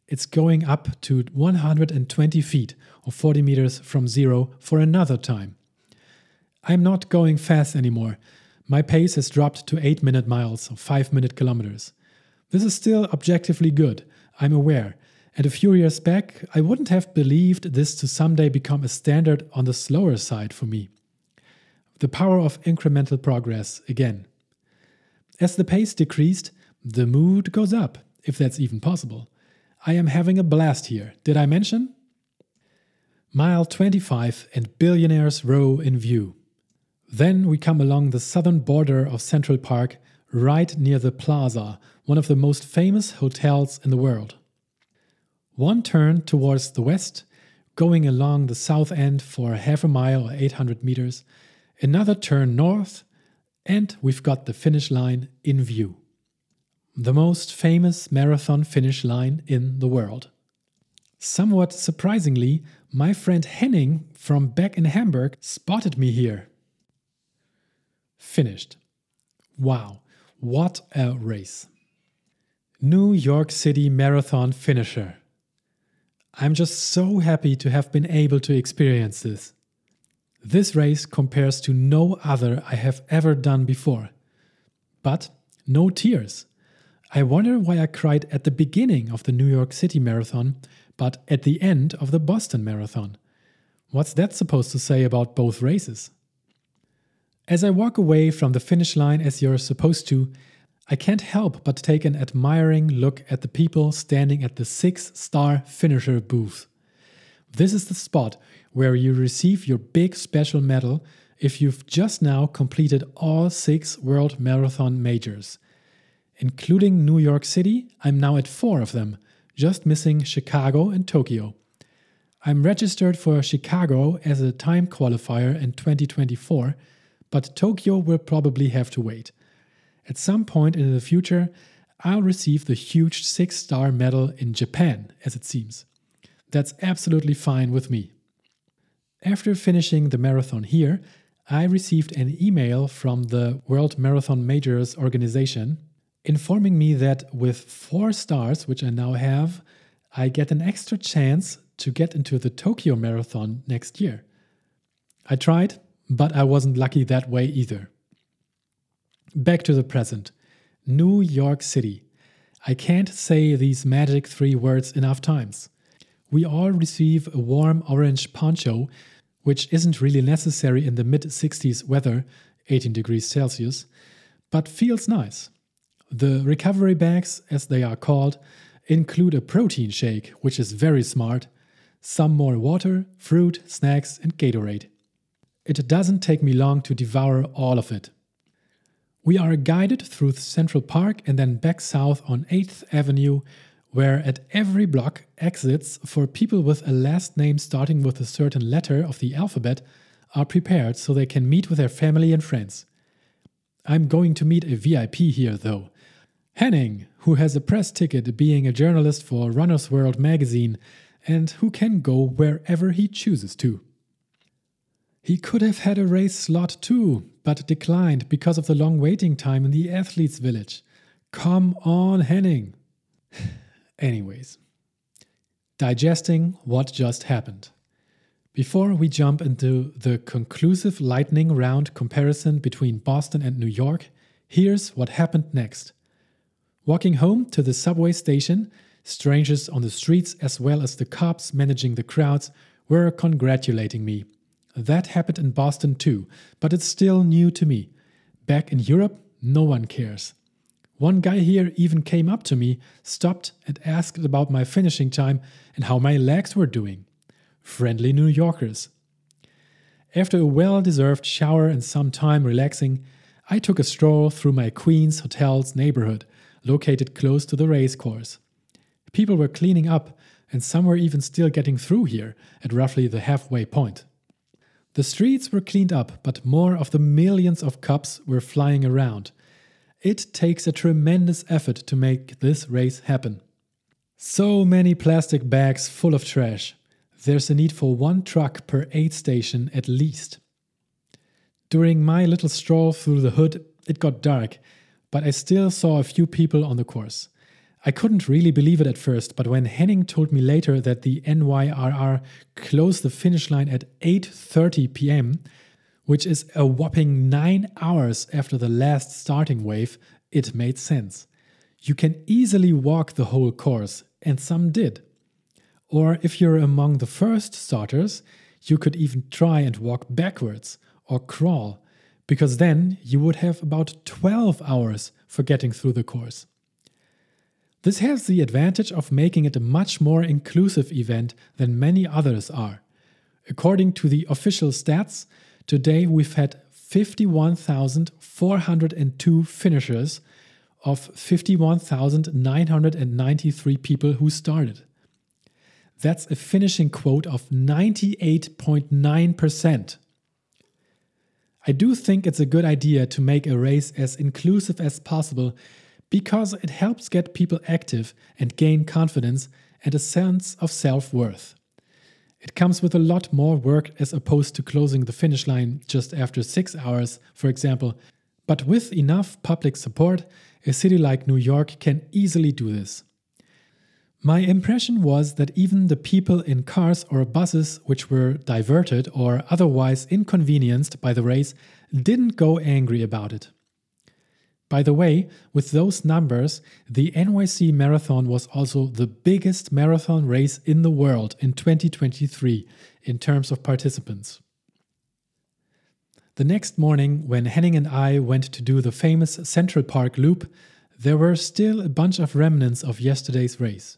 It's going up to 120 feet or 40 meters from zero for another time. I'm not going fast anymore. My pace has dropped to 8 minute miles or 5 minute kilometers. This is still objectively good, I'm aware, and a few years back I wouldn't have believed this to someday become a standard on the slower side for me. The power of incremental progress again. As the pace decreased, the mood goes up, if that's even possible. I am having a blast here. Did I mention? Mile 25 and Billionaires Row in view. Then we come along the southern border of Central Park, right near the Plaza, one of the most famous hotels in the world. One turn towards the west, going along the south end for half a mile or 800 meters, another turn north, and we've got the finish line in view the most famous marathon finish line in the world. Somewhat surprisingly, my friend Henning from back in Hamburg spotted me here. Finished. Wow, what a race! New York City Marathon finisher. I'm just so happy to have been able to experience this. This race compares to no other I have ever done before. But no tears. I wonder why I cried at the beginning of the New York City Marathon, but at the end of the Boston Marathon. What's that supposed to say about both races? As I walk away from the finish line as you're supposed to, I can't help but take an admiring look at the people standing at the six star finisher booth. This is the spot where you receive your big special medal if you've just now completed all six World Marathon Majors. Including New York City, I'm now at four of them, just missing Chicago and Tokyo. I'm registered for Chicago as a time qualifier in 2024, but Tokyo will probably have to wait. At some point in the future, I'll receive the huge six star medal in Japan, as it seems. That's absolutely fine with me. After finishing the marathon here, I received an email from the World Marathon Majors organization informing me that with four stars, which I now have, I get an extra chance to get into the Tokyo Marathon next year. I tried, but I wasn't lucky that way either. Back to the present New York City. I can't say these magic three words enough times. We all receive a warm orange poncho, which isn't really necessary in the mid 60s weather, 18 degrees Celsius, but feels nice. The recovery bags, as they are called, include a protein shake, which is very smart, some more water, fruit, snacks, and Gatorade. It doesn't take me long to devour all of it. We are guided through Central Park and then back south on 8th Avenue, where at every block exits for people with a last name starting with a certain letter of the alphabet are prepared so they can meet with their family and friends. I'm going to meet a VIP here, though. Henning, who has a press ticket being a journalist for Runner's World magazine and who can go wherever he chooses to. He could have had a race slot too, but declined because of the long waiting time in the athletes' village. Come on, Henning! Anyways, digesting what just happened. Before we jump into the conclusive lightning round comparison between Boston and New York, here's what happened next. Walking home to the subway station, strangers on the streets as well as the cops managing the crowds were congratulating me. That happened in Boston too, but it's still new to me. Back in Europe, no one cares. One guy here even came up to me, stopped, and asked about my finishing time and how my legs were doing. Friendly New Yorkers. After a well deserved shower and some time relaxing, I took a stroll through my Queens Hotel's neighborhood located close to the race course. People were cleaning up, and some were even still getting through here at roughly the halfway point. The streets were cleaned up, but more of the millions of cups were flying around. It takes a tremendous effort to make this race happen. So many plastic bags full of trash. There's a need for one truck per aid station at least. During my little stroll through the hood, it got dark, but I still saw a few people on the course. I couldn't really believe it at first, but when Henning told me later that the NYRR closed the finish line at 8:30 p.m., which is a whopping 9 hours after the last starting wave, it made sense. You can easily walk the whole course, and some did. Or if you're among the first starters, you could even try and walk backwards or crawl, because then you would have about 12 hours for getting through the course. This has the advantage of making it a much more inclusive event than many others are. According to the official stats, today we've had 51,402 finishers of 51,993 people who started. That's a finishing quote of 98.9%. I do think it's a good idea to make a race as inclusive as possible because it helps get people active and gain confidence and a sense of self worth. It comes with a lot more work as opposed to closing the finish line just after six hours, for example, but with enough public support, a city like New York can easily do this. My impression was that even the people in cars or buses which were diverted or otherwise inconvenienced by the race didn't go angry about it. By the way, with those numbers, the NYC Marathon was also the biggest marathon race in the world in 2023 in terms of participants. The next morning, when Henning and I went to do the famous Central Park loop, there were still a bunch of remnants of yesterday's race.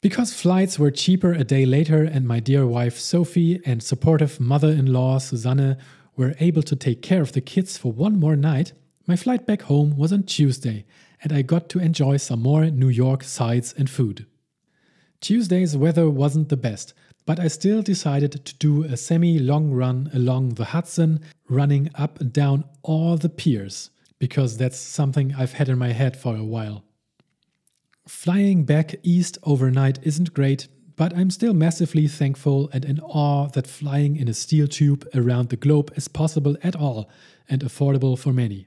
Because flights were cheaper a day later, and my dear wife Sophie and supportive mother in law Susanne were able to take care of the kids for one more night, my flight back home was on Tuesday, and I got to enjoy some more New York sights and food. Tuesday's weather wasn't the best, but I still decided to do a semi long run along the Hudson, running up and down all the piers, because that's something I've had in my head for a while. Flying back east overnight isn't great, but I'm still massively thankful and in awe that flying in a steel tube around the globe is possible at all and affordable for many.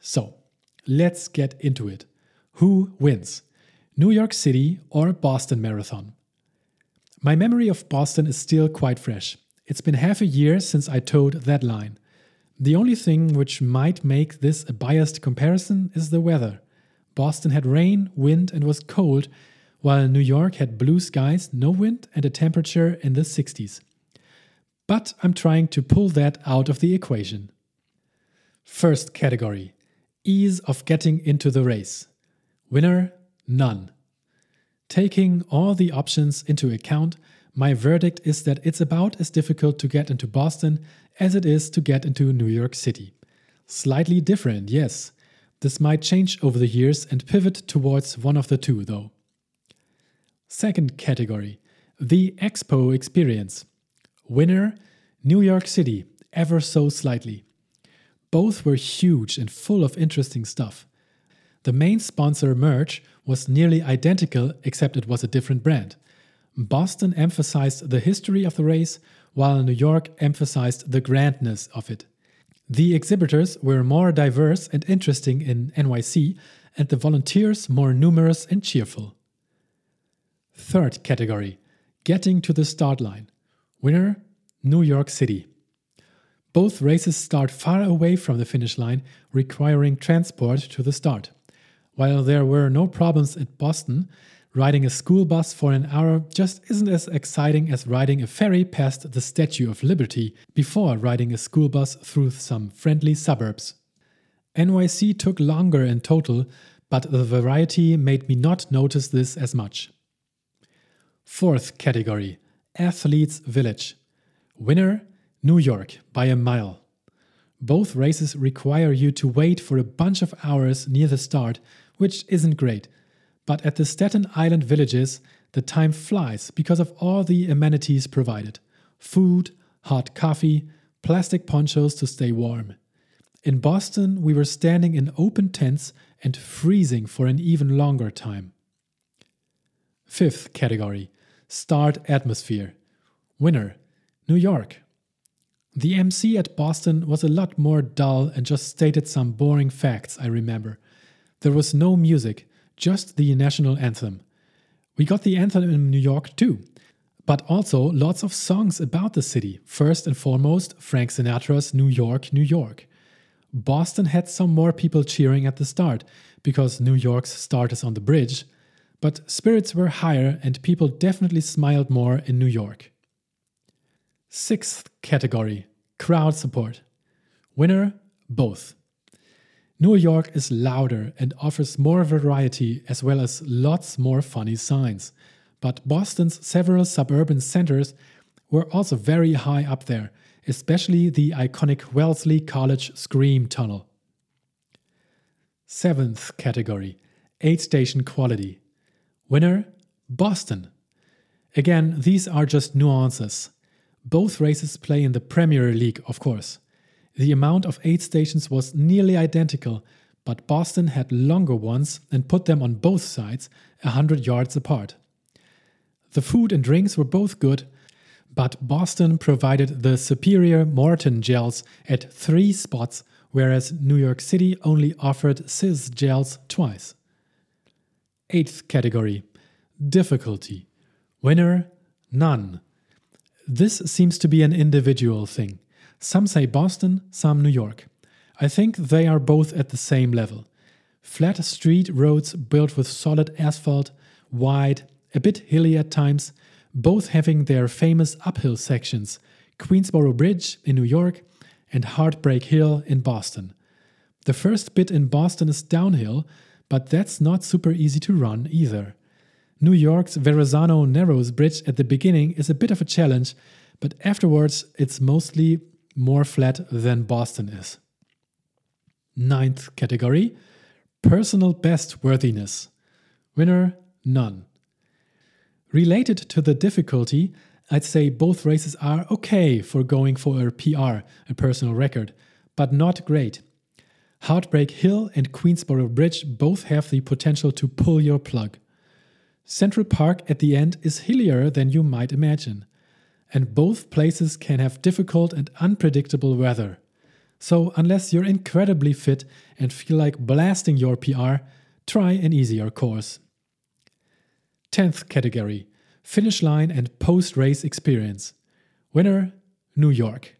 So, let's get into it. Who wins? New York City or Boston Marathon? My memory of Boston is still quite fresh. It's been half a year since I toed that line. The only thing which might make this a biased comparison is the weather. Boston had rain, wind, and was cold, while New York had blue skies, no wind, and a temperature in the 60s. But I'm trying to pull that out of the equation. First category ease of getting into the race. Winner, none. Taking all the options into account, my verdict is that it's about as difficult to get into Boston as it is to get into New York City. Slightly different, yes. This might change over the years and pivot towards one of the two, though. Second category the Expo experience. Winner New York City, ever so slightly. Both were huge and full of interesting stuff. The main sponsor merch was nearly identical, except it was a different brand. Boston emphasized the history of the race, while New York emphasized the grandness of it. The exhibitors were more diverse and interesting in NYC, and the volunteers more numerous and cheerful. Third category Getting to the start line. Winner New York City. Both races start far away from the finish line, requiring transport to the start. While there were no problems at Boston, riding a school bus for an hour just isn't as exciting as riding a ferry past the Statue of Liberty before riding a school bus through some friendly suburbs. NYC took longer in total, but the variety made me not notice this as much. Fourth category Athletes Village. Winner New York by a mile. Both races require you to wait for a bunch of hours near the start which isn't great. But at the Staten Island villages, the time flies because of all the amenities provided. food, hot coffee, plastic ponchos to stay warm. In Boston, we were standing in open tents and freezing for an even longer time. Fifth category Start Atmosphere. Winner New York. The MC at Boston was a lot more dull and just stated some boring facts, I remember. There was no music, just the national anthem. We got the anthem in New York too, but also lots of songs about the city. First and foremost, Frank Sinatra's New York, New York. Boston had some more people cheering at the start because New York's start is on the bridge, but spirits were higher and people definitely smiled more in New York. Sixth category crowd support. Winner both. New York is louder and offers more variety as well as lots more funny signs. But Boston's several suburban centers were also very high up there, especially the iconic Wellesley College Scream Tunnel. Seventh category Aid Station Quality. Winner Boston. Again, these are just nuances. Both races play in the Premier League, of course. The amount of aid stations was nearly identical, but Boston had longer ones and put them on both sides, a 100 yards apart. The food and drinks were both good, but Boston provided the superior Maurten gels at three spots, whereas New York City only offered Sis gels twice. Eighth category Difficulty. Winner None. This seems to be an individual thing. Some say Boston, some New York. I think they are both at the same level. Flat street roads built with solid asphalt, wide, a bit hilly at times, both having their famous uphill sections Queensboro Bridge in New York and Heartbreak Hill in Boston. The first bit in Boston is downhill, but that's not super easy to run either. New York's Verrazano Narrows Bridge at the beginning is a bit of a challenge, but afterwards it's mostly more flat than Boston is. Ninth category Personal Best Worthiness. Winner None. Related to the difficulty, I'd say both races are okay for going for a PR, a personal record, but not great. Heartbreak Hill and Queensboro Bridge both have the potential to pull your plug. Central Park at the end is hillier than you might imagine and both places can have difficult and unpredictable weather. So, unless you're incredibly fit and feel like blasting your PR, try an easier course. 10th category Finish line and post race experience. Winner New York.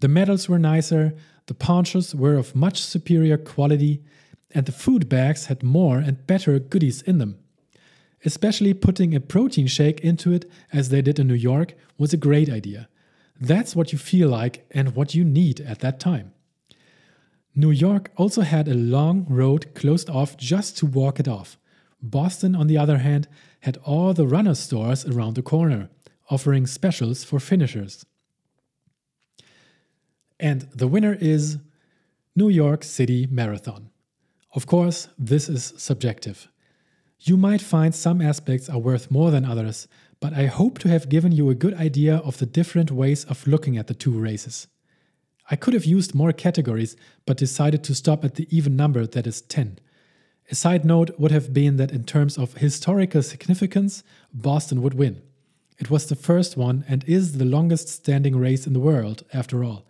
The medals were nicer, the ponchos were of much superior quality, and the food bags had more and better goodies in them. Especially putting a protein shake into it, as they did in New York, was a great idea. That's what you feel like and what you need at that time. New York also had a long road closed off just to walk it off. Boston, on the other hand, had all the runner stores around the corner, offering specials for finishers. And the winner is New York City Marathon. Of course, this is subjective. You might find some aspects are worth more than others, but I hope to have given you a good idea of the different ways of looking at the two races. I could have used more categories, but decided to stop at the even number that is 10. A side note would have been that in terms of historical significance, Boston would win. It was the first one and is the longest standing race in the world, after all.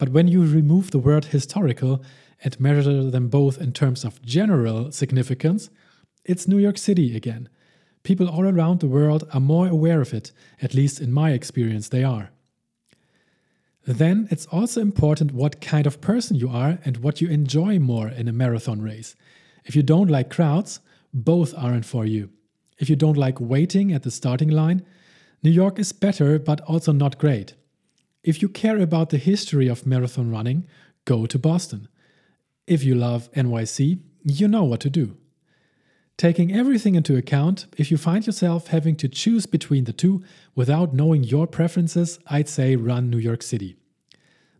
But when you remove the word historical and measure them both in terms of general significance, it's New York City again. People all around the world are more aware of it, at least in my experience, they are. Then it's also important what kind of person you are and what you enjoy more in a marathon race. If you don't like crowds, both aren't for you. If you don't like waiting at the starting line, New York is better but also not great. If you care about the history of marathon running, go to Boston. If you love NYC, you know what to do. Taking everything into account, if you find yourself having to choose between the two without knowing your preferences, I'd say run New York City.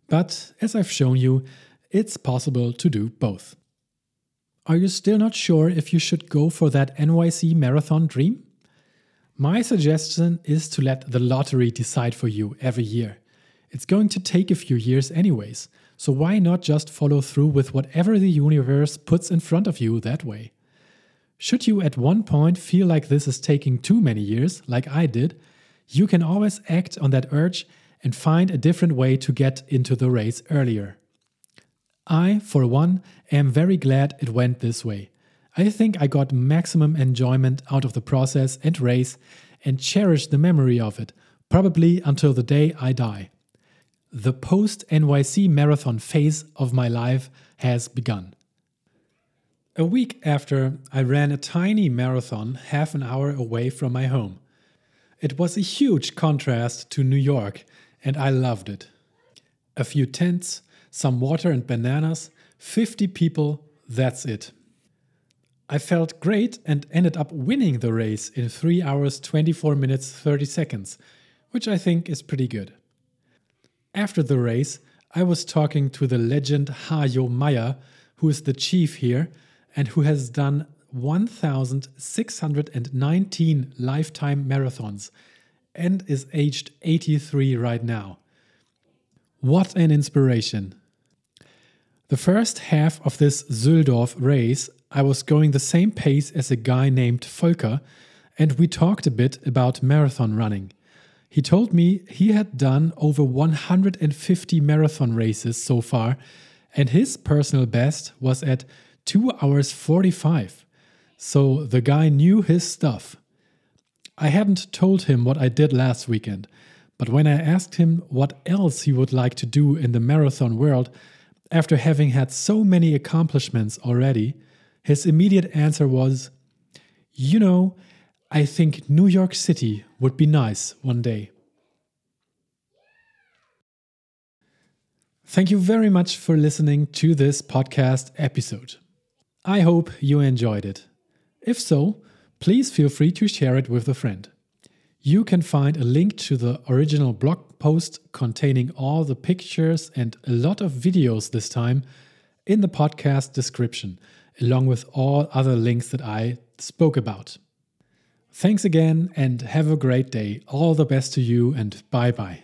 But as I've shown you, it's possible to do both. Are you still not sure if you should go for that NYC marathon dream? My suggestion is to let the lottery decide for you every year. It's going to take a few years, anyways, so why not just follow through with whatever the universe puts in front of you that way? Should you at one point feel like this is taking too many years, like I did, you can always act on that urge and find a different way to get into the race earlier. I, for one, am very glad it went this way. I think I got maximum enjoyment out of the process and race and cherish the memory of it, probably until the day I die. The post NYC marathon phase of my life has begun. A week after, I ran a tiny marathon half an hour away from my home. It was a huge contrast to New York, and I loved it. A few tents, some water and bananas, 50 people, that's it. I felt great and ended up winning the race in 3 hours 24 minutes 30 seconds, which I think is pretty good. After the race, I was talking to the legend Hajo Meyer, who is the chief here and who has done 1,619 lifetime marathons and is aged 83 right now. What an inspiration! The first half of this Zühldorf race, I was going the same pace as a guy named Volker, and we talked a bit about marathon running. He told me he had done over 150 marathon races so far, and his personal best was at 2 hours 45. So the guy knew his stuff. I hadn't told him what I did last weekend, but when I asked him what else he would like to do in the marathon world, after having had so many accomplishments already, his immediate answer was, You know, I think New York City would be nice one day. Thank you very much for listening to this podcast episode. I hope you enjoyed it. If so, please feel free to share it with a friend. You can find a link to the original blog post containing all the pictures and a lot of videos this time in the podcast description, along with all other links that I spoke about. Thanks again and have a great day. All the best to you and bye bye.